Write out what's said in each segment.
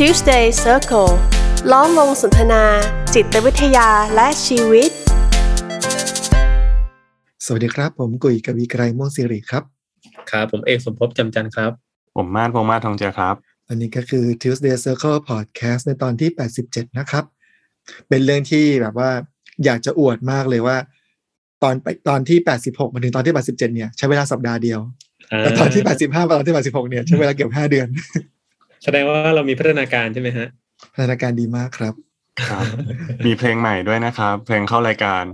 Tuesday Circle ล้อมวงสนทนา จิตวิทยาและชีวิต สวัสดีครับ ผมกุยกวีไกรม่วงสิริครับ ครับ ผมเอกสมภพจำจันทร์ครับ ผมมาดพงษ์มาศทองเจอครับ อันนี้ก็คือ Tuesday Circle Podcast ในตอนที่ 87 นะครับ เป็นเรื่องที่แบบว่าอยากจะอวดมากเลยว่า ตอนไปตอนที่ 86มาถึงตอนที่ 87 เนี่ย ใช้เวลาสัปดาห์เดียวแต่ตอนที่ 85มาตอนที่ 86 เนี่ยใช้เวลาเกือบ5เดือน แสดงว่าเรามีพัฒนาการใช่ไหมฮะ พัฒนาการดีมากครับ ครับ มีเพลงใหม่ด้วยนะครับ เพลงเข้ารายการ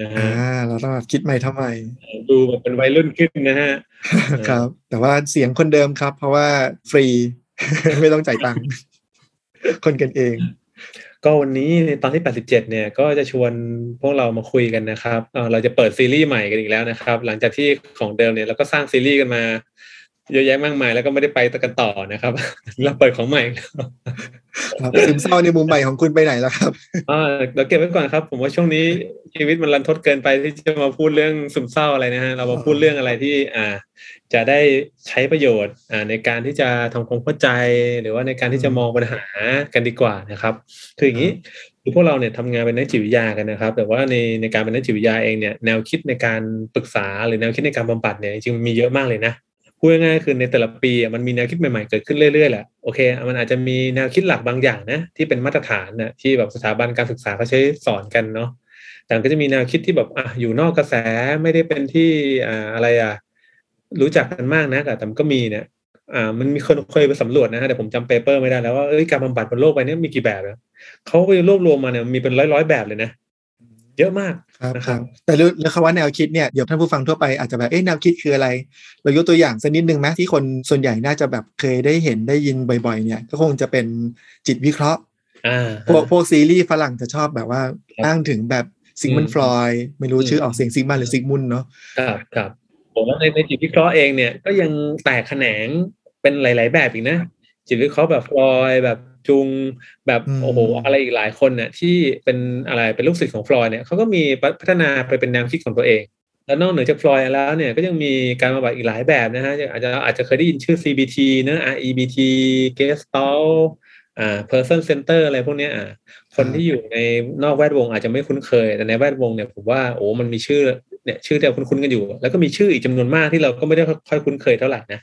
นะอ่าฮะเราต้องแบบคิดใหม่ทำไม ดูแบบเป็นวัยรุ่นขึ้นนะฮะ ครับ แต่ว่าเสียงคนเดิมครับ เพราะว่าฟรี ไม่ต้องจ่ายตังค์คนกันเอง ก็วันนี้ในตอนที่ 87 เนี่ย ก็จะชวนพวกเรามาคุยกันนะครับเอ่อเราจะเปิดซีรีส์ใหม่กันอีกแล้วนะครับ หลังจากที่ของเดิมเนี่ยเราก็สร้างซีรีส์กันมา เยอะแยะมากมายแล้วก็ไม่ได้ไปกันต่อนะครับเราเปิดของใหม่แล้วครับซึมเศร้าในมุมใหม่ของคุณไปไหนแล้วครับอ่าเดี๋ยวเก็บไว้ก่อนครับ ผมว่าช่วงนี้ชีวิตมันรันทดเกินไปที่จะมาพูดเรื่องซึมเศร้าอะไรนะฮะเรามาพูดเรื่องอะไรที่อ่า จะได้ใช้ประโยชน์อ่าในการที่จะทำความเข้าใจ หรือว่าในการที่จะมองปัญหากันดีกว่านะครับ คืออย่างนี้คือพวกเราเนี่ยทำงานเป็นนักจิตวิทยากันนะครับ แต่ว่าในในการเป็นนักจิตวิทยาเองเนี่ยแนวคิดในการปรึกษาหรือแนวคิดในการบำบัดเนี่ยจริงๆมันมีเยอะมากเลยนะ พูดง่ายๆคือในแต่ละปีมันมีแนวคิดใหม่ๆเกิดขึ้นเรื่อยๆแหละโอเค มันอาจจะมีแนวคิดหลักบางอย่างนะที่เป็นมาตรฐานนะที่แบบสถาบันการศึกษาเขาใช้สอนกันเนาะแต่ก็จะมีแนวคิดที่แบบอะอยู่นอกกระแสไม่ได้เป็นที่อ่าอะไรอะรู้จักกันมากนะแต่มันก็มีเนี่ยอ่ามันมีคนเคยไปสำรวจนะฮะแต่ผมจำเปเปอร์ไม่ได้แล้วว่าเอ้ยการบำบัดบนโลกใบนี้มีกี่แบบนะเขาไปรวบรวมมาเนี่ยมีเป็นร้อยๆแบบเลยนะ เยอะมากครับนะคครัรับบแต่รู้แล้วคำว่าแนวคิดเนี่ยเดี๋ยวท่านผู้ฟังทั่วไปอาจจะแบบเอ๊ะแนวคิดคืออะไร เรายกตัวอย่างสักนิดนึงไหมที่คนส่วนใหญ่น่าจะแบบเคยได้เห็นได้ยินบ่อยๆ เนี่ย ก็คงจะเป็นจิตวิเคราะห์อ่าพวกพวกซีรีส์ฝรั่งจะชอบแบบว่าครับอ้างถึงแบบซิกมันอืมฟลอยไม่รู้อืมชื่อออกเสียงซิกมันหรือซิกมุนเนาะครับครับผมว่าในในจิตวิเคราะห์เองเนี่ยก็ยังแตกแขนงเป็นหลาย ๆ แบบอีกนะ จิตวิเคราะห์แบบฟลอยด์แบบ จุงแบบโอ้โหอะไรอีกหลายคนเนี่ยที่เป็นอะไรเป็นลูกศิษย์ของฟลอยด์เนี่ยเขาก็มีพัฒนาไปเป็นแนวคิดของตัวเอง แล้วนอกเหนือจากฟลอยด์แล้วเนี่ยก็ยังมีการบำบัดอีกหลายแบบนะฮะอาจจะอาจจะเคยได้ยินชื่อ CBT นะ REBT Gestalt อ่า Person Center อะไรพวกเนี้ยอ่าคนที่อยู่ในนอกแวดวงอาจจะไม่คุ้นเคย แต่ในแวดวงเนี่ยผมว่าโอ้มันมีชื่อเนี่ยชื่อที่เราคุ้นๆกันอยู่ แล้วก็มีชื่ออีกจำนวนมากที่เราก็ไม่ได้ค่อยคุ้นเคยเท่าไหร่นะ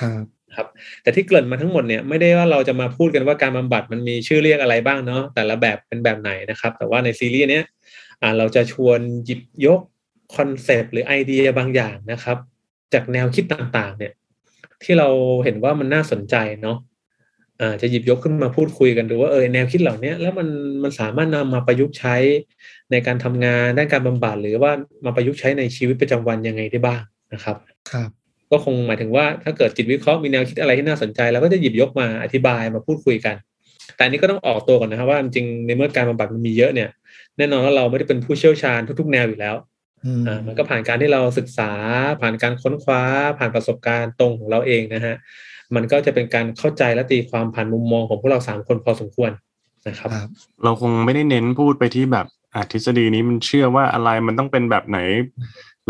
ครับ ครับแต่ที่เกริ่นมาทั้งหมดเนี่ยไม่ได้ว่าเราจะมาพูดกันว่าการบำบัดมันมีชื่อเรียกอะไรบ้างเนาะแต่ละแบบเป็นแบบไหนนะครับ แต่ว่าในซีรีส์เนี้ยเราจะชวนหยิบยกคอนเซปต์หรือไอเดียบางอย่างนะครับ จากแนวคิดต่างๆ เนี่ย ที่เราเห็นว่ามันน่าสนใจเนาะอาจะหยิบยกขึ้นมาพูดคุยกันดูว่าเออแนวคิดเหล่านี้แล้วมันมันสามารถนำมาประยุกต์ใช้ในการทำงานด้านการบำบัดหรือว่ามาประยุกต์ใช้ในชีวิตประจำวันยังไงได้บ้างนะครับ ครับ ก็คงหมายถึงว่าถ้าเกิดจิตวิเคราะห์มีแนวคิดอะไรที่น่าสนใจเราก็จะหยิบยกมาอธิบายมาพูดคุยกัน แต่อันนี้ก็ต้องออกตัวก่อนนะครับว่าจริงๆในเมื่อการบำบัดมันมีเยอะเนี่ย แน่นอนว่าเราไม่ได้เป็นผู้เชี่ยวชาญทุก ๆ แนวอยู่แล้วอืมอ่ามันก็ผ่านการที่เราศึกษาผ่านการค้นคว้า ผ่านประสบการณ์ตรงของเราเองนะฮะมันก็จะเป็นการเข้าใจและตีความผ่านมุมมองของพวกเราสามคนพอสมควรนะครับครับเราคงไม่ได้เน้นพูดไปที่แบบอะทฤษฎีนี้มันเชื่อว่าอะไรมันต้องเป็นแบบไหน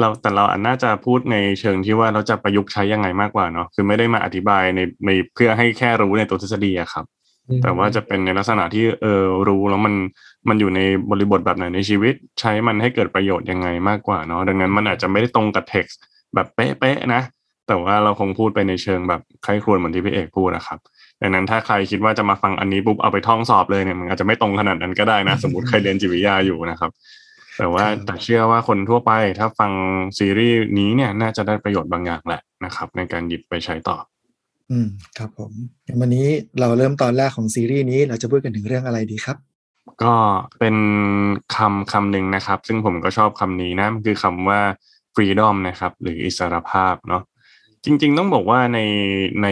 เราแต่เราอันน่าจะพูดในเชิงที่ว่าเราจะประยุกต์ใช้ยังไงมากกว่าเนาะคือไม่ได้มาอธิบายในในเพื่อให้แค่รู้ในตัวทฤษฎีอะครับ แต่ว่าจะเป็นในลักษณะที่เออรู้แล้วมันมันอยู่ในบริบทแบบไหนในชีวิต ใช้มันให้เกิดประโยชน์ยังไงมากกว่าเนาะดังนั้นมันอาจจะไม่ได้ตรงกับเท็กซ์แบบเป๊ะๆนะ แต่ว่าเราคงพูดไปในเชิงแบบใครครวญเหมือนที่พี่เอกพูดนะครับดังนั้นถ้าใครคิดว่าจะมาฟังอันนี้ปุ๊บเอาไปท่องสอบเลยเนี่ยมันอาจจะไม่ตรงขนาดนั้นก็ได้นะ สมมติใครเรียนจิตวิทยาอยู่นะครับ แต่ว่าครับแต่เชื่อว่าคนทั่วไปถ้าฟังซีรีส์นี้เนี่ยน่าจะได้ประโยชน์บางอย่างแหละนะครับ ในการหยิบไปใช้ต่อ อืมครับผมงั้นวันนี้เราเริ่มตอนแรกของซีรีส์นี้เราจะพูดกันถึงเรื่องอะไรดีครับ ก็เป็นคำคำหนึ่งนะครับ ซึ่งผมก็ชอบคำนี้นะมันคือคำว่า freedom นะครับ หรืออิสรภาพเนาะจริง ๆ ต้องบอกว่าในใน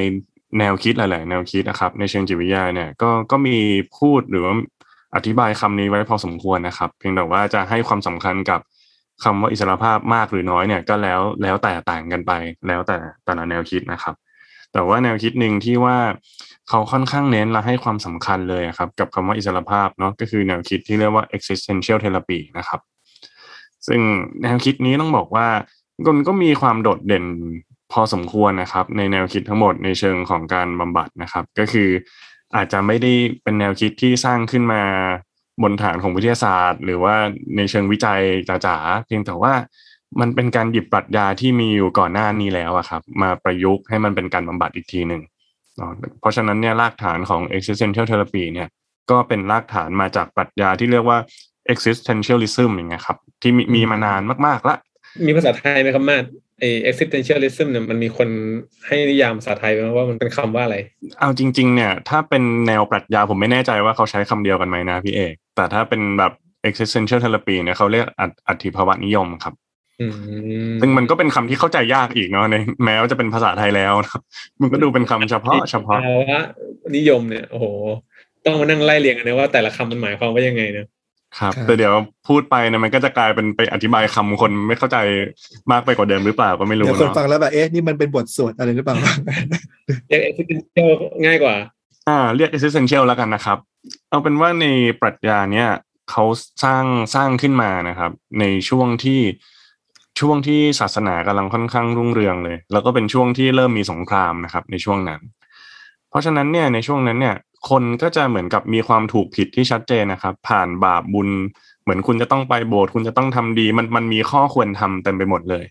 แนวคิดหลาย ๆ แนวคิดนะครับ ในเชิงจิตวิทยาเนี่ยก็ก็มีพูดหรือว่า อธิบายคำนี้ไว้พอสมควรนะครับ เพียงแต่ว่าจะให้ความสำคัญกับคำว่าอิสรภาพมากหรือน้อยเนี่ยก็แล้วแล้วแต่ต่างกันไป แล้วแต่แต่ละแนวคิดนะครับ แต่ว่าแนวคิดหนึ่งที่ว่าเขาค่อนข้างเน้นและให้ความสำคัญเลยครับ กับคำว่าอิสรภาพเนาะก็คือแนวคิดที่เรียกว่า existential therapy นะครับ ซึ่งแนวคิดนี้ต้องบอกว่ามันก็มีความโดดเด่นพอสมควรนะครับ ในแนวคิดทั้งหมดในเชิงของการบำบัดนะครับ ก็คือ อาจจะไม่ได้เป็นแนวคิดที่สร้างขึ้นมาบนฐานของวิทยาศาสตร์ หรือว่าในเชิงวิจัยจ๋าๆเพียงแต่ว่ามันเป็นการหยิบปรัชญาที่มีอยู่ก่อนหน้านี้แล้วอะครับ มาประยุกต์ให้มันเป็นการบำบัดอีกทีหนึ่งเพราะฉะนั้นเนี่ยรากฐานของ existential therapy เนี่ยก็เป็นรากฐานมาจากปรัชญาที่เรียกว่า existentialism อย่างเงี้ยครับ ที่มีมีมานานมากๆละ มีภาษาไทยไหมครับมาด ไอ existentialism เนี่ยมันมีคนให้นิยามภาษาไทยไหมว่ามันเป็นคำว่าอะไร เอาจริง ๆ เนี่ย ถ้าเป็นแนวปรัชญาผมไม่แน่ใจว่าเขาใช้คำเดียวกันไหมนะพี่เอกแต่ถ้าเป็นแบบ existential therapy เนี่ยเขาเรียกอัติภาวะนิยมครับซึ่งมันก็เป็นคำที่เข้าใจยากอีกเนาะในแม้ว่าจะเป็นภาษาไทยแล้วนะมันก็ดูเป็นคำเฉพาะเฉพาะภาวะนิยมเนี่ยโอ้โหต้องมานั่งไล่เรียงกันนะว่าแต่ละคำมันหมายความว่ายังไงนะ ครับ แต่เดี๋ยวพูดไปเนี่ยมันก็จะกลายเป็นไปอธิบายคำคนไม่เข้าใจมากไปกว่าเดิมหรือเปล่าก็ไม่รู้เนาะคนฟังแล้วแบบเอ๊ะนี่มันเป็นบทสวดอะไรหรือเปล่าเรียก existential ง่ายกว่า อ่า เรียก existential แล้วกันนะครับ เอาเป็นว่าในปรัชญาเนี่ยเขาสร้างสร้างขึ้นมานะครับ ในช่วงที่ช่วงที่ศาสนากำลังค่อนข้างรุ่งเรืองเลย แล้วก็เป็นช่วงที่เริ่มมีสงครามนะครับ ในช่วงนั้น เพราะฉะนั้นเนี่ยในช่วงนั้นเนี่ย คนก็จะเหมือนกับมีความถูกผิดที่ชัดเจนนะครับ ผ่านบาปบุญ เหมือนคุณจะต้องไปโบสถ์คุณจะต้องทำดี มันมันมีข้อควรทำเต็มไปหมดเลย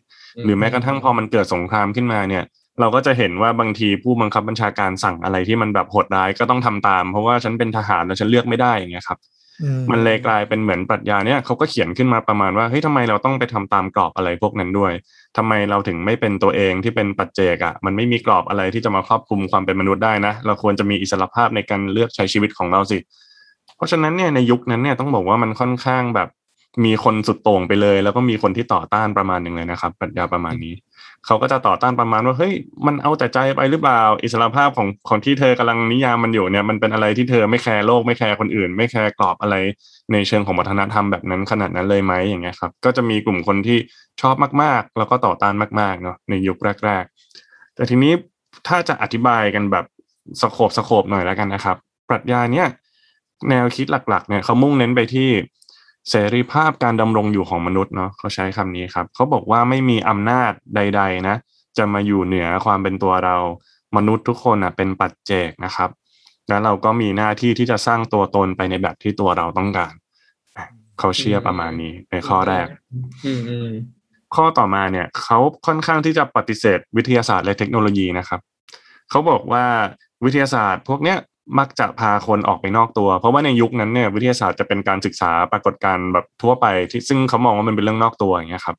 หรือแม้กระทั่งพอมันเกิดสงครามขึ้นมาเนี่ย เราก็จะเห็นว่าบางทีผู้บังคับบัญชาการสั่งอะไรที่มันแบบโหดร้ายก็ต้องทำตาม เพราะว่าฉันเป็นทหารแล้วฉันเลือกไม่ได้อย่างเงี้ยครับ มันเลยกลายเป็นเหมือนปรัชญาเนี่ยเขาก็เขียนขึ้นมาประมาณว่าเฮ้ยทำไมเราต้องไปทำตามกรอบอะไรพวกนั้นด้วยทำไมเราถึงไม่เป็นตัวเองที่เป็นปัจเจกอะ่ะมันไม่มีกรอบอะไรที่จะมาครอบคลุมความเป็นมนุษย์ได้นะ เราควรจะมีอิสรภาพในการเลือกใช้ชีวิตของเราสิ เพราะฉะนั้นเนี่ยในยุคนั้นเนี่ยต้องบอกว่ามันค่อนข้างแบบมีคนสุดโต่งไปเลย แล้วก็มีคนที่ต่อต้านประมาณหนึ่งเลยนะครับปรัชญาประมาณนี้ เขาก็จะต่อต้านประมาณว่าเฮ้ยมันเอาแต่ใจไปหรือเปล่าอิสระภาพของของที่เธอกำลังนิยามมันอยู่เนี่ยมันเป็นอะไรที่เธอไม่แคร์โลกไม่แคร์คนอื่น ไม่แคร์กรอบอะไรในเชิงของวัฒนธรรมแบบนั้นขนาดนั้นเลยไหมอย่างเงี้ยครับก็จะมีกลุ่มคนที่ชอบมากๆ แล้วก็ต่อต้านมากๆเนาะในยุคแรก ๆ แต่ทีนี้ถ้าจะอธิบายกันแบบสโคบสโคบหน่อยแล้วกันนะครับ ปรัชญาเนี่ยแนวคิดหลักๆเนี่ยเขามุ่งเน้นไปที่ เสรีภาพการดำรงอยู่ของมนุษย์เนาะเขาใช้คำนี้ครับเขาบอกว่าไม่มีอำนาจใด ๆ นะ จะมาอยู่เหนือความเป็นตัวเรา มนุษย์ทุกคนอะเป็นปัจเจกนะครับ แล้วเราก็มีหน้าที่ที่จะสร้างตัวตนไปในแบบที่ตัวเราต้องการเขาเชื่อประมาณนี้ในข้อแรกข้อต่อมาเนี่ยเขาค่อนข้างที่จะปฏิเสธวิทยาศาสตร์และเทคโนโลยีนะครับเขาบอกว่าวิทยาศาสตร์พวกเนี้ย มักจะพาคนออกไปนอกตัว เพราะว่าในยุคนั้นเนี่ยวิทยาศาสตร์จะเป็นการศึกษาปรากฏการณ์แบบทั่วไปที่ซึ่งเขามองว่ามันเป็นเรื่องนอกตัวอย่างเงี้ยครับ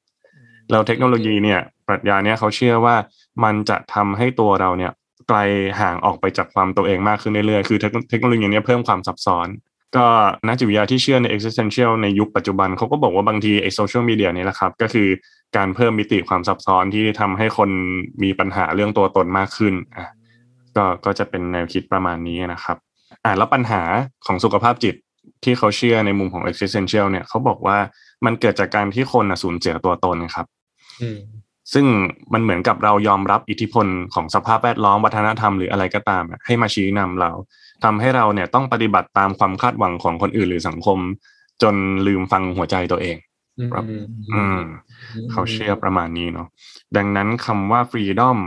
แล้วเทคโนโลยีเนี่ยปรัชญาเนี่ยเขาเชื่อว่ามันจะทำให้ตัวเราเนี่ยไกลห่างออกไปจากความตัวเองมากขึ้นเรื่อยๆคือเทคโนโลยีเนี่ยเพิ่มความซับซ้อน ก็นักจิตวิทยาที่เชื่อใน existential ในยุคปัจจุบันเขาก็บอกว่าบางทีไอ้โซเชียลมีเดียนี่แหละครับก็คือการเพิ่มมิติความซับซ้อนที่ทำให้คนมีปัญหาเรื่องตัวตนมากขึ้นอะ ก็ก็จะเป็นแนวคิดประมาณนี้นะครับ อ่าแล้วปัญหาของสุขภาพจิตที่เขาเชื่อในมุมของ existential เนี่ยเขาบอกว่ามันเกิดจากการที่คนสูญเสียตัวตนครับซึ่งมันเหมือนกับเรายอมรับอิทธิพลของสภาพแวดล้อมวัฒนธรรมหรืออะไรก็ตาม ให้มาชี้นำเราทำให้เราเนี่ยต้องปฏิบัติตามความคาดหวังของคนอื่นหรือสังคม จนลืมฟังหัวใจตัวเองครับอืมเขาเชื่อประมาณนี้เนาะดังนั้นคำว่า freedom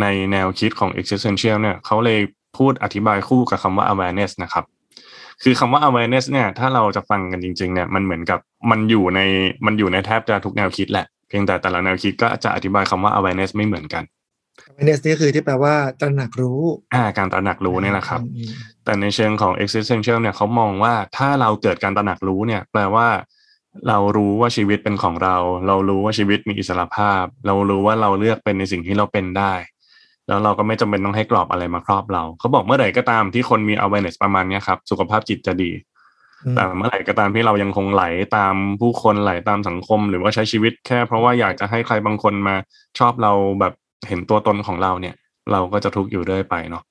ในแนวคิดของ existential เนี่ยเขาเลยพูดอธิบายคู่กับคำว่า awareness นะครับ คือคำว่า awareness เนี่ย ถ้าเราจะฟังกันจริง ๆ เนี่ย มันเหมือนกับมันอยู่ในมันอยู่ในแทบจะทุกแนวคิดแหละ เพียงแต่แต่ละแนวคิดก็จะอธิบายคำว่า awareness ไม่เหมือนกัน awareness นี่คือที่แปลว่าตระหนักรู้อ่าการตระหนักรู้นี่แหละครับ แต่ในเชิงของ existential เนี่ยเขามองว่าถ้าเราเกิดการตระหนักรู้เนี่ย แปลว่าเรารู้ว่าชีวิตเป็นของเรา เรารู้ว่าชีวิตมีอิสระภาพ เรารู้ว่าเราเลือกเป็นในสิ่งที่เราเป็นได้ แล้วเราก็ไม่จำเป็นต้องให้กรอบอะไรมาครอบเรา เขาบอกเมื่อไหร่ก็ตามที่คนมี awareness ประมาณนี้ครับ สุขภาพจิตจะดี แต่เมื่อไหร่ก็ตามที่เรายังคงไหลตามผู้คนไหลตามสังคม หรือว่าใช้ชีวิตแค่เพราะว่าอยากจะให้ใครบางคนมาชอบเราแบบเห็นตัวตนของเราเนี่ย เราก็จะทุกข์อยู่เรื่อยไปเนาะ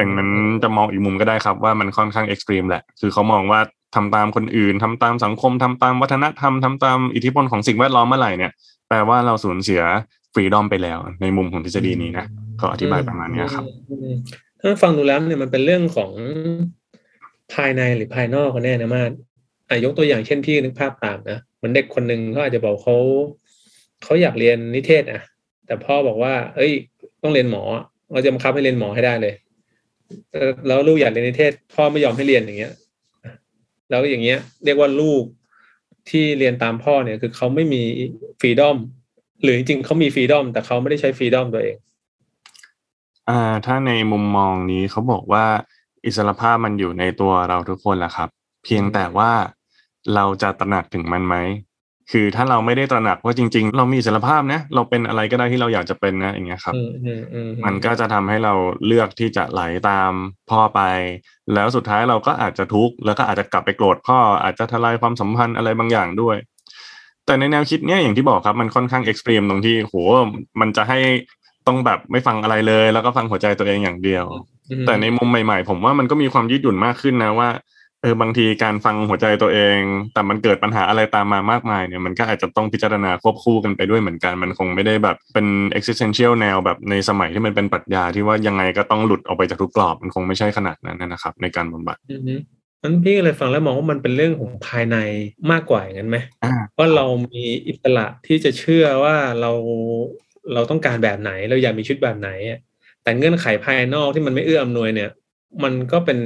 ดังนั้นจะมองอีกมุมก็ได้ครับว่ามันค่อนข้างเอ็กซ์ตรีมแหละ คือเขามองว่าทำตามคนอื่นทำตามสังคมทำตามวัฒนธรรมทำตามอิทธิพลของสิ่งแวดล้อมเมื่อไหร่เนี่ยแปลว่าเราสูญเสียฟ รีดอมไปแล้ว ในมุมของทฤษฎีนี้นะก็อธิบายประมาณนี้ครับถ้าฟังดูแล้วเนี่ยมันเป็นเรื่องของภายในหรือภายนอกกันแน่นะมาอะยกตัวอย่างเช่นพี่นึกภาพตามนะเหมือนเด็กคนหนึ่งเขาอาจจะบอกเขาเขาอยากเรียนนิเทศอะ แต่พ่อบอกว่า เอ้ย ต้องเรียนหมอเราจะบังคับให้เรียนหมอให้ได้เลยเออแล้วลูกอยากเรียนนิเทศ พ่อไม่ยอมให้เรียนอย่างเงี้ย แล้วอย่างเงี้ย เรียกว่าลูกที่เรียนตามพ่อเนี่ย คือเขาไม่มีฟรีดอม หรือจริงๆเขามีฟรีดอมแต่เขาไม่ได้ใช้ฟรีดอมตัวเอง อ่า ถ้าในมุมมองนี้เขาบอกว่าอิสรภาพมันอยู่ในตัวเราทุกคนแหละครับ เพียงแต่ว่าเราจะตระหนักถึงมันไหมคือถ้าเราไม่ได้ตระหนักว่าจริง ๆ เรามีอิสรภาพนะ เราเป็นอะไรก็ได้ที่เราอยากจะเป็นนะอย่างเงี้ยครับอืมอืมอืมมันก็จะทำให้เราเลือกที่จะไหลตามพ่อไป แล้วสุดท้ายเราก็อาจจะทุกข์แล้วก็อาจจะกลับไปโกรธพ่ออาจจะทลายความสัมพันธ์อะไรบางอย่างด้วย แต่ในแนวคิดเนี้ยอย่างที่บอกครับมันค่อนข้างเอ็กซ์ตรีมตรงที่โหมันจะให้ต้องแบบไม่ฟังอะไรเลย แล้วก็ฟังหัวใจตัวเองอย่างเดียวอืมแต่ในมุมใหม่ๆ ผมว่ามันก็มีความยืดหยุ่นมากขึ้นนะว่าเออบางทีการฟังหัวใจตัวเอง แต่มันเกิดปัญหาอะไรตามมามากมายเนี่ยมันก็อาจจะต้องพิจารณาควบคู่กันไปด้วยเหมือนกัน มันคงไม่ได้แบบเป็น existential แนวแบบในสมัยที่มันเป็นปรัชญาที่ว่ายังไงก็ต้องหลุดออกไปจากทุกกรอบ มันคงไม่ใช่ขนาดนั้นนะครับ ในการบำบัดอืม นั้นพี่ก็เลยฟังแล้วมองว่ามันเป็นเรื่องของภายในมากกว่าอย่างนั้นไหมอ่าว่าเรามีอิสระที่จะเชื่อว่าเราเราต้องการแบบไหน เราอยากมีชีวิตแบบไหนอะแต่เงื่อนไขภายนอกที่มันไม่เอื้ออำนวยเนี่ย มันก็เป็น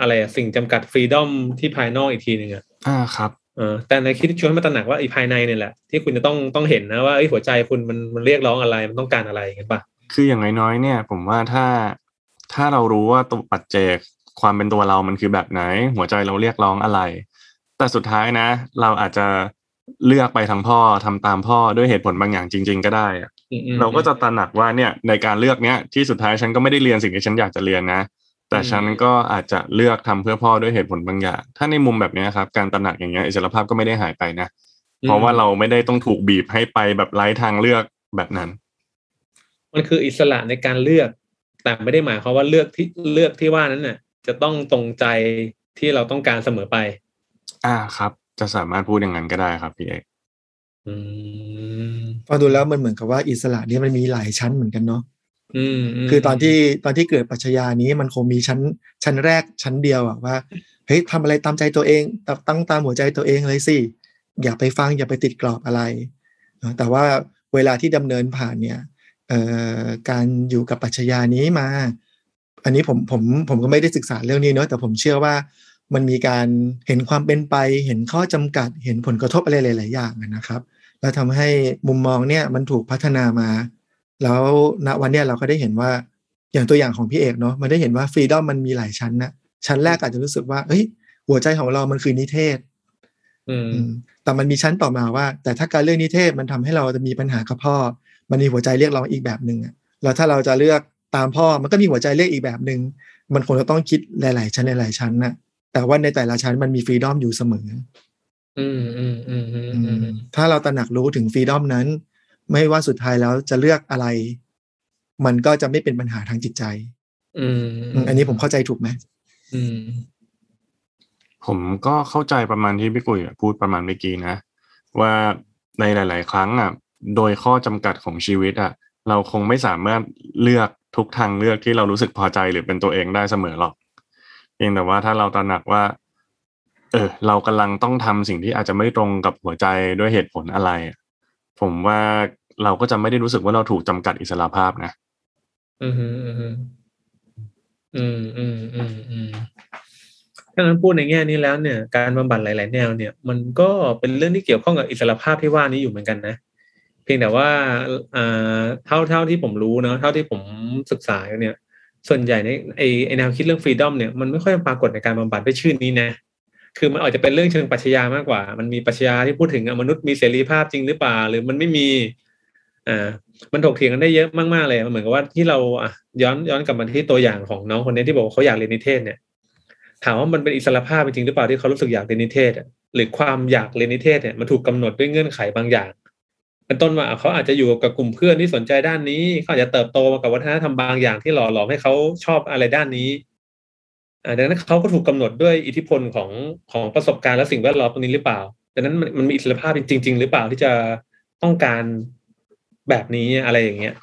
อะไรอะสิ่งจำกัดฟรีดอมที่ภายนอกอีกทีหนึ่งอะอ่าครับเออแต่ในคิดชวนให้มาตระหนักว่าไอ้ภายในเนี่ยแหละที่คุณจะต้องต้องเห็นนะว่าไอ้ยหัวใจคุณมันมันเรียกร้องอะไรมันต้องการอะไรอย่างเงี้ยป่ะคืออย่างน้อยๆเนี่ย ผมว่าถ้าถ้าเรารู้ว่าตัวปัจเจก ความเป็นตัวเรามันคือแบบไหน หัวใจเราเรียกร้องอะไร แต่สุดท้ายนะ เราอาจจะเลือกไปทางพ่อทำตามพ่อด้วยเหตุผลบางอย่างจริง ๆ ก็ได้อะอืมอืมเราก็จะตระหนักว่าเนี่ยในการเลือกเนี้ยที่สุดท้ายฉันก็ไม่ได้เรียนสิ่งที่ฉันอยากจะเรียนนะ แต่ฉันก็อาจจะเลือกทำเพื่อพ่อด้วยเหตุผลบางอย่าง ถ้าในมุมแบบเนี้ยครับการตระหนักอย่างเงี้ยอิสรภาพก็ไม่ได้หายไปนะ เพราะว่าเราไม่ได้ต้องถูกบีบให้ไปแบบไร้ทางเลือกแบบนั้น มันคืออิสระในการเลือก แต่ไม่ได้หมายความว่าเลือกที่เลือกที่ว่านั้นน่ะ จะต้องตรงใจที่เราต้องการเสมอไป อ่าครับ จะสามารถพูดอย่างนั้นก็ได้ครับพี่เอกอืมฟังดูแล้วมันเหมือนกับว่าอิสระเนี่ยมันมีหลายชั้นเหมือนกันเนาะอืมมคือตอนที่ตอนที่เกิดปรัชญานี้มันคงมีชั้นชั้นแรกชั้นเดียวอะว่าเฮ้ยทำอะไรตามใจตัวเองตตั้งตามหัวใจตัวเองเลยสิอย่าไปฟังอย่าไปติดกรอบอะไรเนอะแต่ว่าเวลาที่ดำเนินผ่านเนี่ยเอ่อการอยู่กับปรัชญานี้มา อันนี้ผมผมผมก็ไม่ได้ศึกษาเรื่องนี้เนอะแต่ผมเชื่อว่ามันมีการเห็นความเป็นไป เห็นข้อจำกัด เห็นผลกระทบอะไรหลาย ๆ อย่างอะนะครับ แล้วทำให้มุมมองเนี่ยมันถูกพัฒนามา แล้วณวันเนี้ยเราก็ได้เห็นว่าอย่างตัวอย่างของพี่เอกเนาะมันได้เห็นว่าฟรีดอมมันมีหลายชั้นนะชั้นแรกอาจจะรู้สึกว่าเฮ้ยหัวใจของเรามันคือนิเทศอืมอืมแต่มันมีชั้นต่อมาว่า แต่ถ้าการเลือกนิเทศมันทำให้เราจะมีปัญหากับพ่อ มันมีหัวใจเรียกร้องอีกแบบหนึ่งอะแล้วถ้าเราจะเลือก ตามพ่อมันก็มีหัวใจเรียกอีกแบบหนึ่งมันคงจะต้องคิดหลาย ๆ ชั้นหลายๆชั้นนะแต่ว่าในแต่ละชั้นมันมีฟรีดอมอยู่เสมอ อืมอืมอืมอืมอือืมมถ้าเราตระหนักรู้ถึงฟรีดอมนั้น ไม่ว่าสุดท้ายแล้วจะเลือกอะไร มันก็จะไม่เป็นปัญหาทางจิตใจ อืมอืมอันนี้ผมเข้าใจถูกไหมอืม ผมก็เข้าใจประมาณที่พี่กุยพูดประมาณเมื่อกี้นะ ว่าในหลาย ๆ ครั้งอะ โดยข้อจำกัดของชีวิตอะ เราคงไม่สามารถเลือกทุกทางเลือกที่เรารู้สึกพอใจหรือเป็นตัวเองได้เสมอหรอกเพียงแต่ว่าถ้าเราตระหนักว่า เออ เรากำลังต้องทำสิ่งที่อาจจะไม่ตรงกับหัวใจด้วยเหตุผลอะไร ผมว่าเราก็จะไม่ได้รู้สึกว่าเราถูกจำกัดอิสระภาพนะ อืมอืมอืมอืมอืมอืมถ้างั้นพูดในแง่นี้แล้วเนี่ย การบำบัดหลาย ๆ แนวเนี่ย มันก็เป็นเรื่องที่เกี่ยวข้องกับอิสระภาพที่ว่านี้อยู่เหมือนกันนะ เพียงแต่ว่าเท่าเท่าที่ผมรู้เนาะเท่าที่ผมศึกษาเนี่ย ส่วนใหญ่ในไอไอแนวคิดเรื่องฟรีดอมเนี่ยมันไม่ค่อยปรากฏในการบำบัดด้วยชื่อนี้นะคือมันอาจจะเป็นเรื่องเชิงปรัชญามากกว่า มันมีปรัชญาที่พูดถึงอะมนุษย์มีเสรีภาพจริงหรือเปล่า หรือมันไม่มีอ่ามันถกเถียงกันได้เยอะมากๆเลยมันเหมือนกับว่าที่เราอะย้อนย้อนกลับมาที่ตัวอย่างของน้องคนนี้ที่บอกว่าเขาอยากเรียนนิเทศเนี่ยถามว่ามันเป็นอิสระภาพจริงหรือเปล่าที่เขารู้สึกอยากเรียนนิเทศหรือความอยากเรียนนิเทศเนี่ยมันถูกกำหนดด้วยเงื่อนไขบางอย่าง เป็นต้นว่าเขาอาจจะอยู่กับกลุ่มเพื่อนที่สนใจด้านนี้เขาอาจจะเติบโตมากับวัฒนธรรมบางอย่างที่หล่อหลอมให้เขาชอบอะไรด้านนี้ดังนั้นเขาก็ถูกกำหนดด้วยอิทธิพลของของประสบการณ์และสิ่งแวดล้อมตรงนี้หรือเปล่าดังนั้นมันมันมีอิสรภาพจริง ๆ หรือเปล่าที่จะต้องการแบบนี้อะไรอย่างเงี้ย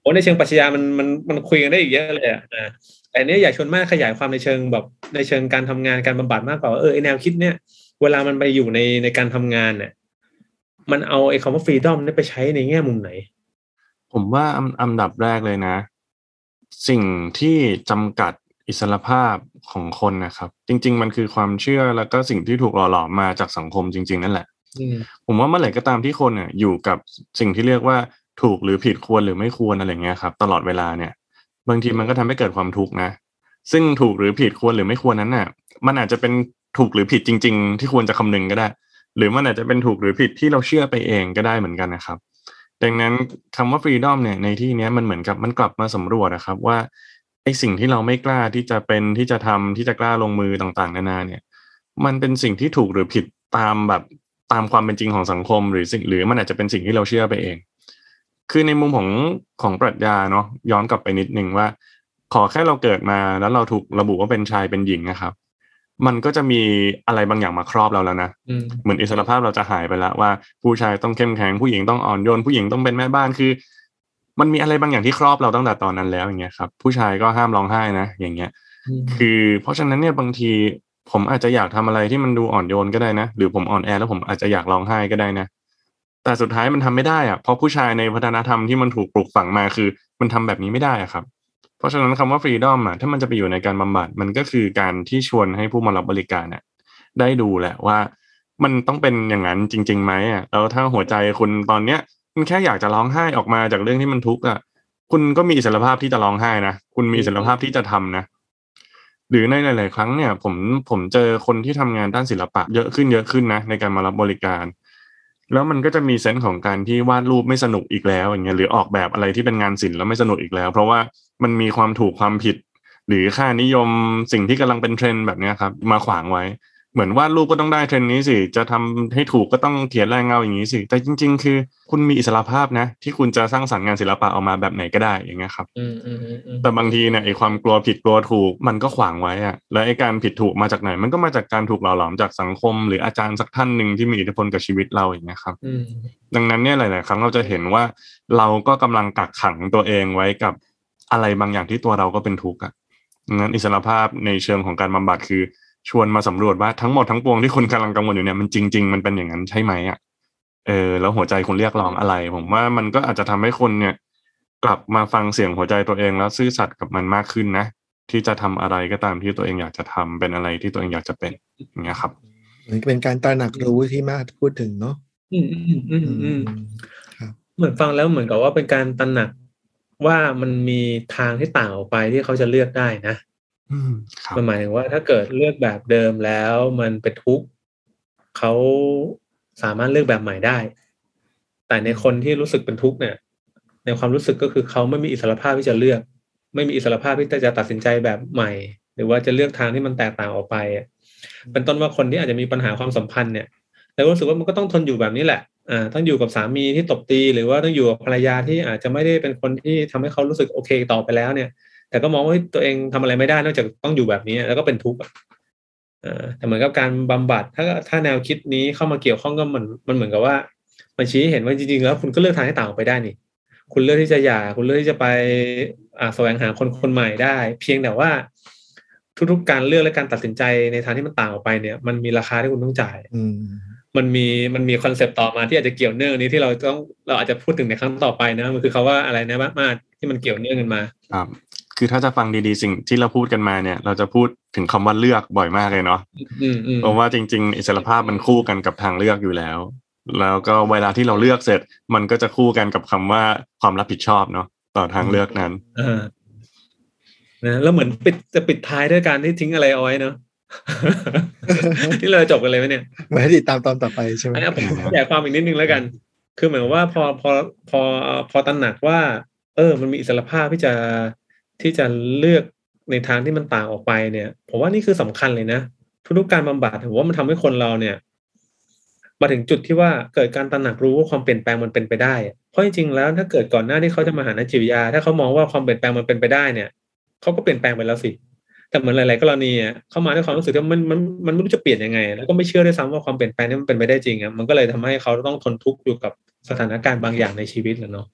โอ้ในเชิงปรัชญามันมันมันคุยกันได้อีกเยอะเลยอะนะแต่อันเนี้ยอยากชวนมากขยายความในเชิงแบบในเชิงการทำงานการบำบัดมากกว่าว่าเออแนวคิดเนี้ยเวลามันไปอยู่ในในการทำงานเนี่ย มันเอาไอ้คำว่าฟรีดอมนี่ยไปใช้ในแง่มุมไหน ผมว่าอันอันดับแรกเลยนะ สิ่งที่จำกัดอิสรภาพของคนนะครับ จริง ๆ มันคือความเชื่อแล้วก็สิ่งที่ถูกหล่อหลอมมาจากสังคมจริง ๆ นั่นแหละอืมผมว่าเมื่อไหร่ก็ตามที่คนเนี่ยอยู่กับสิ่งที่เรียกว่าถูกหรือผิดควรหรือไม่ควรอะไรเงี้ยครับ ตลอดเวลาเนี่ย บางทีมันก็ทำให้เกิดความทุกข์นะ ซึ่งถูกหรือผิดควรหรือไม่ควรนั้นน่ะ มันอาจจะเป็นถูกหรือผิดจริง ๆ ที่ควรจะคำนึงก็ได้ หรือมันอาจจะเป็นถูกหรือผิดที่เราเชื่อไปเองก็ได้เหมือนกันนะครับ ดังนั้นคำว่าฟรีดอมเนี่ยในที่นี้มันเหมือนกับมันกลับมาสำรวจนะครับว่าไอสิ่งที่เราไม่กล้าที่จะเป็นที่จะทำที่จะกล้าลงมือต่างๆ นานาเนี่ย มันเป็นสิ่งที่ถูกหรือผิดตามแบบตามความเป็นจริงของสังคม หรือสิ่งหรือมันอาจจะเป็นสิ่งที่เราเชื่อไปเอง คือในมุมของของปรัชญาเนาะย้อนกลับไปนิดนึงว่า ขอแค่เราเกิดมาแล้วเราถูกระบุว่าเป็นชายเป็นหญิงนะครับ มันก็จะมีอะไรบางอย่างมาครอบเราแล้วนะอืมเหมือนอิสรภาพเราจะหายไปแล้วว่า ผู้ชายต้องเข้มแข็งผู้หญิงต้องอ่อนโยนผู้หญิงต้องเป็นแม่บ้านคือ มันมีอะไรบางอย่างที่ครอบเราตั้งแต่ตอนนั้นแล้วอย่างเงี้ยครับ ผู้ชายก็ห้ามร้องไห้นะอย่างเงี้ยอืมคือเพราะฉะนั้นเนี่ยบางทีผมอาจจะอยากทำอะไรที่มันดูอ่อนโยนก็ได้นะ หรือผมอ่อนแอแล้วผมอาจจะอยากร้องไห้ก็ได้นะ แต่สุดท้ายมันทำไม่ได้อะเพราะผู้ชายในวัฒนธรรมที่มันถูกปลูกฝังมาคือ มันทำแบบนี้ไม่ได้อะครับ เพราะฉะนั้นคำว่าฟรีดอมอะถ้ามันจะไปอยู่ในการบำบัดมันก็คือการที่ชวนให้ผู้มารับบริการเนี่ยได้ดูแหละว่า มันต้องเป็นอย่างนั้นจริงๆไหมอะแล้วถ้าหัวใจคุณตอนเนี้ยมันแค่อยากจะร้องไห้ออกมาจากเรื่องที่มันทุกข์อะคุณก็มีอิสรภาพที่จะร้องไห้นะคุณมีอิสรภาพที่จะทำนะหรือในหลาย ๆ ครั้งเนี่ยผมผมเจอคนที่ทำงานด้านศิลปะเยอะขึ้นเยอะขึ้นนะในการมารับบริการ แล้วมันก็จะมีเซนส์ของการที่วาดรูปไม่สนุกอีกแล้วอย่างเงี้ยหรือออกแบบอะไรที่เป็นงานศิลป์แล้วไม่สนุกอีกแล้ว เพราะว่ามันมีความถูกความผิด หรือค่านิยมสิ่งที่กำลังเป็นเทรนด์แบบนี้ครับ มาขวางไว้ เหมือนวาดรูปก็ต้องได้เทรนด์นี้สิ จะทำให้ถูกก็ต้องเขียนแรงเงาอย่างนี้สิ แต่จริง ๆ คือคุณมีอิสรภาพนะ ที่คุณจะสร้างสรรค์งานศิลปะออกมาแบบไหนก็ได้อย่างเงี้ยครับอืมอืมอืมอืมแต่บางทีเนี่ยไอความกลัวผิดกลัวถูกมันก็ขวางไว้อะแล้วไอการผิดถูกมาจากไหน มันก็มาจากการถูกหล่อหลอมจากสังคม หรืออาจารย์สักท่านหนึ่งที่มีอิทธิพลกับชีวิตเราอย่างเงี้ยครับอืมดังนั้นเนี่ยหลาย ๆ ครั้งเราจะเห็นว่า เราก็กำลังกักขังตัวเองไว้กับอะไรบางอย่างที่ตัวเราก็เป็นทุกข์อะดังนั้นอิสรภาพในเชิงของการบำบัดคือ ชวนมาสำรวจว่าทั้งหมดทั้งปวงที่คุณกำลังกังวลอยู่เนี่ยมันจริง ๆ มันเป็นอย่างนั้นใช่ไหมอะเออแล้วหัวใจคุณเรียกร้องอะไร ผมว่ามันก็อาจจะทำให้คนเนี่ย กลับมาฟังเสียงหัวใจตัวเองแล้วซื่อสัตย์กับมันมากขึ้นนะที่จะทำอะไรก็ตามที่ตัวเองอยากจะทำเป็นอะไรที่ตัวเองอยากจะเป็นอย่างเงี้ยครับมันเป็นการตระหนักรู้ที่มาพูดถึงเนาะอืมอืมอืมอืมครับเหมือนฟังแล้วเหมือนกับว่าเป็นการตระหนักว่ามันมีทางที่ต่างออกไปที่เขาจะเลือกได้นะอื มันหมายถึงว่าถ้าเกิดเลือกแบบเดิมแล้วมันเป็นทุกข์เขาสามารถเลือกแบบใหม่ได้ แต่ในคนที่รู้สึกเป็นทุกข์เนี่ย ในความรู้สึกก็คือเขาไม่มีอิสรภาพที่จะเลือก ไม่มีอิสรภาพที่จะตัดสินใจแบบใหม่ หรือว่าจะเลือกทางที่มันแตกต่างออกไปเป็นต้นว่าคนที่อาจจะมีปัญหาความสัมพันธ์เนี่ยแล้วรู้สึกว่ามันก็ต้องทนอยู่แบบนี้แหละอ่าต้องอยู่กับสามีที่ตบตี หรือว่าต้องอยู่กับภรรยาที่อาจจะไม่ได้เป็นคนที่ทำให้เขารู้สึกโอเคต่อไปแล้วเนี่ย แต่ก็มองว่าเฮ้ยตัวเองทำอะไรไม่ได้นอกจากต้องอยู่แบบนี้ แล้วก็เป็นทุกข์อะอ่าแต่เหมือนกับการบำบัดถ้าถ้าแนวคิดนี้เข้ามาเกี่ยวข้องก็มันมันเหมือนกับว่า มันชี้ให้เห็นว่าจริงๆ แล้วคุณก็เลือกทางให้ต่างออกไปได้นี่ คุณเลือกที่จะหย่าคุณเลือกที่จะไปอ่าแสวงหาคนคนใหม่ได้ เพียงแต่ว่าทุกๆ การเลือกและการตัดสินใจในทางที่มันต่างออกไปเนี่ย มันมีราคาที่คุณต้องจ่ายอืมมันมีมันมีคอนเซปต์ต่อมาที่อาจจะเกี่ยวเนื่องอันนี้ที่เราต้องเราอาจจะพูดถึงในครั้งต่อไปนะมันคือคาว่าอะไรนะมามาที่มันเกี่ยวเนื่องกันมา ครับ คือถ้าจะฟังดีๆ สิ่งที่เราพูดกันมาเนี่ย เราจะพูดถึงคำว่าเลือกบ่อยมากเลยเนาะอืมอืมเพราะว่าจริง ๆ อิสรภาพมันคู่กันกับทางเลือกอยู่แล้ว แล้วก็เวลาที่เราเลือกเสร็จ มันก็จะคู่กันกับคำว่าความรับผิดชอบเนาะต่อทางเลือกนั้นอ่านะแล้วเหมือนปิดจะปิดท้ายด้วยการที่ทิ้งอะไรเอาไว้เนาะที่เราจบกันเลยไหมเนี่ยมาให้ติดตามตอนต่อไปใช่ไหมอันนี้ผมขยายความอีกนิดนึงแล้วกัน คือเหมือนว่าพอพอพอพอตระหนักว่า เออ มันมีอิสรภาพที่จะ ที่จะเลือกในทางที่มันต่างออกไปเนี่ย ผมว่านี่คือสำคัญเลยนะทุกการบำบัดผมว่ามันทำให้คนเราเนี่ย มาถึงจุดที่ว่าเกิดการตระหนักรู้ว่าความเปลี่ยนแปลงมันเป็นไปได้ เพราะจริงๆแล้วถ้าเกิดก่อนหน้าที่เขาจะมาหานักจิตวิทยา ถ้าเขามองว่าความเปลี่ยนแปลงมันเป็นไปได้เนี่ยเขาก็เปลี่ยนแปลงไปแล้วสิแต่เหมือนหลาย ๆ กรณีเข้ามาด้วยความรู้สึกที่มันมันมันไม่รู้จะเปลี่ยนยังไง แล้วก็ไม่เชื่อด้วยซ้ำว่าความเปลี่ยนแปลงนี้มันเป็นไปได้จริงอะมันก็เลยทำให้เขาต้องทนทุกข์อยู่กับสถานการณ์บางอย่างในชีวิตแหละเนาะ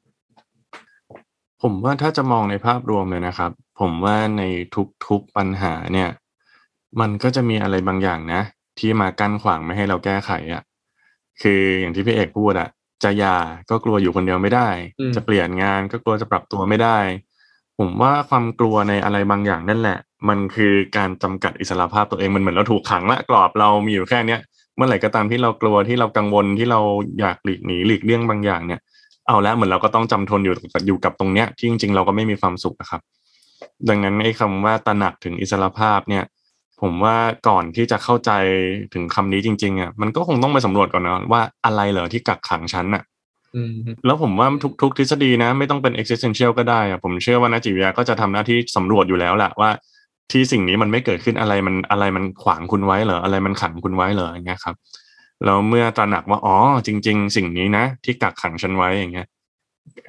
ผมว่าถ้าจะมองในภาพรวมเลยนะครับ ผมว่าในทุกๆปัญหาเนี่ย มันก็จะมีอะไรบางอย่างนะ ที่มากั้นขวางไม่ให้เราแก้ไขอะ่ะคืออย่างที่พี่เอกพูดอะ่ะจะหย่าก็กลัวอยู่คนเดียวไม่ได้ จะเปลี่ยนงานก็กลัวจะปรับตัวไม่ได้ ผมว่าความกลัวในอะไรบางอย่างนั่นแหละ มันคือการจำกัดอิสระภาพตัวเองมันเหมือนเราถูกขังละกรอบเรามีอยู่แค่เนี้ยเมื่อไหร่ก็ตามที่เรากลัวที่เรากังวลที่เราอยากหลีกหนีหลีกเลี่ยงบางอย่างเนี่ย เอาแล้วเหมือนเราก็ต้องจำทนอยู่อยู่กับตรงเนี้ยที่จริงๆเราก็ไม่มีความสุขนะครับ ดังนั้นไอ้คำว่าตระหนักถึงอิสระภาพเนี่ย ผมว่าก่อนที่จะเข้าใจถึงคำนี้จริงๆอะมันก็คงต้องไปสำรวจก่อนนะว่าอะไรเหรอที่กักขังฉันอะอืมแล้วผมว่าทุกๆ ทฤษฎีนะ ไม่ต้องเป็น existential ก็ได้อะผมเชื่อว่านักจิตวิทยาก็จะทำหน้าที่สำรวจอยู่แล้วแหละว่า ที่สิ่งนี้มันไม่เกิดขึ้นอะไรมันอะไรมันขวางคุณไว้เหรออะไรมันขังคุณไว้เหรออย่างเงี้ยครับ แล้วเมื่อตระหนักว่าอ๋อจริง ๆ สิ่งนี้นะ ที่กักขังฉันไว้อย่างเงี้ย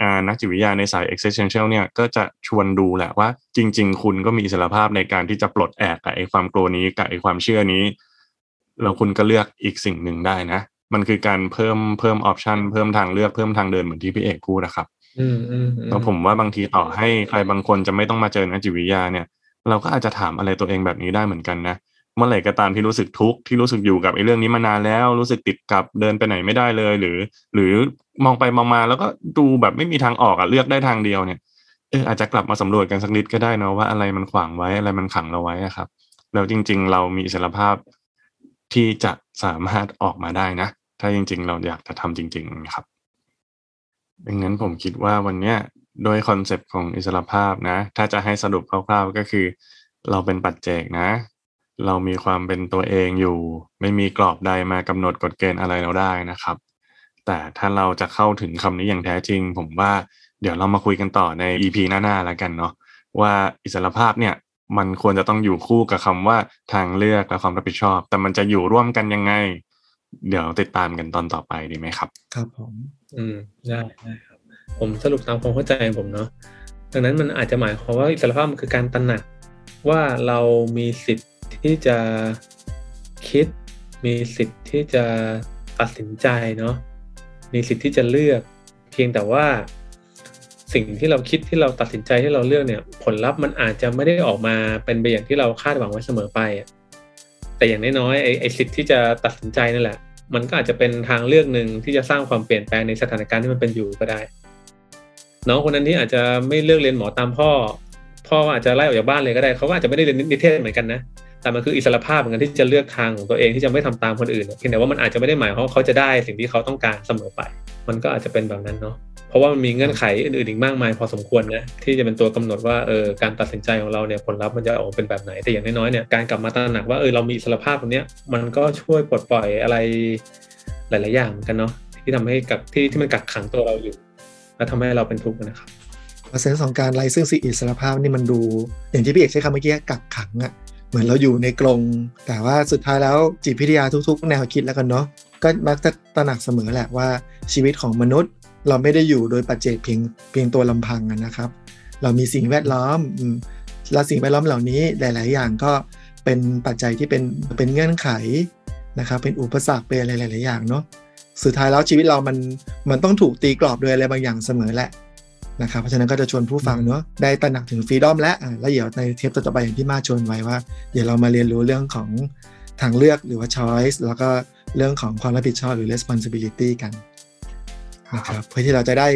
อ่านักจิตวิทยาในสาย existential เนี่ยก็จะชวนดูแหละว่า จริง ๆ คุณก็มีอิสรภาพในการที่จะปลดแอกกับไอ้ความกลัวนี้กับไอ้ความเชื่อนี้แล้วคุณก็เลือกอีกสิ่งหนึ่งได้นะ มันคือการเพิ่มเพิ่มออปชันเพิ่มทางเลือกเพิ่มทางเดินเหมือนที่พี่เอกพูดนะครับอืมอืมแล้วผมว่าบางทีต่อให้ใครบางคนจะไม่ต้องมาเจอนักจิตวิทยาเนี่ย เราก็อาจจะถามอะไรตัวเองแบบนี้ได้เหมือนกันนะ เมื่อไหร่ก็ตามที่รู้สึกทุกข์ที่รู้สึกอยู่กับไอ้เรื่องนี้มานานแล้ว รู้สึกติดกับเดินไปไหนไม่ได้เลย หรือ หรือมองไปมองมาแล้วก็ดูแบบไม่มีทางออกอะเลือกได้ทางเดียวเนี่ยเอออาจจะกลับมาสำรวจกันสักนิดก็ได้นะว่าอะไรมันขวางไว้อะไรมันขังเราไว้ครับ แล้วจริง ๆ เรามีอิสรภาพที่จะสามารถออกมาได้นะ ถ้าจริง ๆ เราอยากจะทำจริง ๆ ครับดังนั้นผมคิดว่าวันเนี้ยโดย concept ของอิสรภาพนะ ถ้าจะให้สรุปคร่าวๆก็คือ เราเป็นปัจเจกนะ เรามีความเป็นตัวเองอยู่ ไม่มีกรอบใดมากำหนดกฎเกณฑ์อะไรเราได้นะครับ แต่ถ้าเราจะเข้าถึงคำนี้อย่างแท้จริง ผมว่าเดี๋ยวเรามาคุยกันต่อใน EP หน้าๆแล้วกันเนาะว่าอิสรภาพเนี่ยมันควรจะต้องอยู่คู่กับคำว่าทางเลือกและความรับผิดชอบ แต่มันจะอยู่ร่วมกันยังไง เดี๋ยวติดตามกันตอนต่อไปดีไหมครับ ครับผม อืมได้ได้ครับ ผมสรุปตามความเข้าใจของผมเนาะดังนั้นมันอาจจะหมายความว่าอิสรภาพมันคือการตระหนักว่าเรามีสิทธิ์ ที่จะคิด มีสิทธิ์ที่จะตัดสินใจเนาะมีสิทธิ์ที่จะเลือก เพียงแต่ว่า สิ่งที่เราคิดที่เราตัดสินใจที่เราเลือกเนี่ย ผลลัพธ์มันอาจจะไม่ได้ออกมาเป็นไปอย่างที่เราคาดหวังไว้เสมอไปแต่อย่างน้อยๆไอ้ไอสิทธิ์ที่จะตัดสินใจนั่นแหละ มันก็อาจจะเป็นทางเลือกหนึ่งที่จะสร้างความเปลี่ยนแปลงในสถานการณ์ที่มันเป็นอยู่ก็ได้น้องคนนั้นที่อาจจะไม่เลือกเรียนหมอตามพ่อ พ่ออาจจะไล่ออกจากบ้านเลยก็ได้เขาก็อาจจะไม่ได้เรียนนิเทศเหมือนกันนะ แต่มันคืออิสระภาพเหมือนกันที่จะเลือกทางของตัวเองที่จะไม่ทำตามคนอื่นเพียงแต่ว่ามันอาจจะไม่ได้หมายความว่าเขาจะได้สิ่งที่เขาต้องการเสมอไป มันก็อาจจะเป็นแบบนั้นเนาะเพราะว่ามันมีเงื่อนไขอื่นๆอีกมากมายพอสมควรนะที่จะเป็นตัวกำหนดว่าเออการตัดสินใจของเราเนี่ยผลลัพธ์มันจะออกมาเป็นแบบไหนแต่อย่างน้อยๆเนี่ยการกลับมาตระหนักว่าเออเรามีอิสระภาพตรงเนี้ยมันก็ช่วยปลดปล่อยอะไรหลาย ๆ อย่างเหมือนกันเนาะที่ทำให้กับที่ที่มันกักขังตัวเราอยู่ แล้วทำให้เราเป็นทุกข์นะครับเซนส์ของการไล่ซึ่งสิอิสรภาพนี่มันดู อย่างที่พี่เอกใช้คำเมื่อกี้กักขังอะ เหมือนเราอยู่ในกรงแต่ว่าสุดท้ายแล้วจิตวิทยาทุกๆ แนวคิดแล้วกันเนาะก็มักจะตระหนักเสมอแหละว่าชีวิตของมนุษย์ เราไม่ได้อยู่โดยปัจเจกเพียงเพียงตัวลำพังนะครับ เรามีสิ่งแวดล้อมอืมและสิ่งแวดล้อมเหล่านี้หลาย ๆ อย่างก็เป็นปัจจัยที่เป็นเป็นเงื่อนไขนะครับเป็นอุปสรรคเป็นอะไรหลาย ๆ อย่างเนาะสุดท้ายแล้วชีวิตเรามันมันต้องถูกตีกรอบโดยอะไรบางอย่างเสมอแหละ นะครับเพราะฉะนั้นก็จะชวนผู้ฟังเนอะได้ตระหนักถึงฟรีดอมและอะแล้วเดี๋ยวในเทปต่อๆไปอย่างที่มาชวนไว้ว่า เดี๋ยวเรามาเรียนรู้เรื่องของทางเลือกหรือว่า choice แล้วก็เรื่องของความรับผิดชอบหรือ responsibility กันนะครับเพื่อที่เราจะได้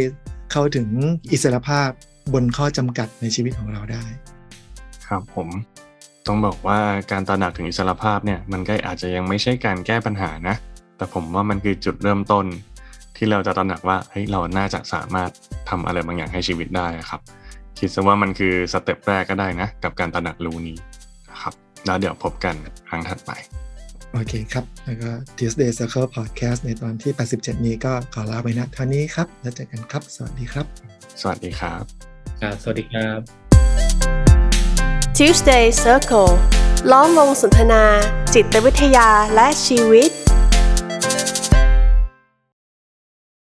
เข้าถึงอิสรภาพบนข้อจำกัดในชีวิตของเราได้ ครับผมต้องบอกว่าการตระหนักถึงอิสรภาพเนี่ยมันก็อาจจะยังไม่ใช่การแก้ปัญหานะ แต่ผมว่ามันคือจุดเริ่มต้น ที่เราจะตระหนักว่าเฮ้ยเราน่าจะสามารถทำอะไรบางอย่างให้ชีวิตได้ครับ คิดซะว่ามันคือสเต็ปแรกก็ได้นะ กับการตระหนักรู้นี้นะครับแล้วเดี๋ยวพบกันครั้งถัดไป โอเคครับ แล้วก็ Tuesday Circle Podcast ในตอนที่ 87 นี้ก็ขอลาไปนะเท่านี้ครับ แล้วเจอกันครับ สวัสดีครับ สวัสดีครับครับสวัสดีครับ Tuesday Circle ล้อมวงสนทนา จิตวิทยาและชีวิต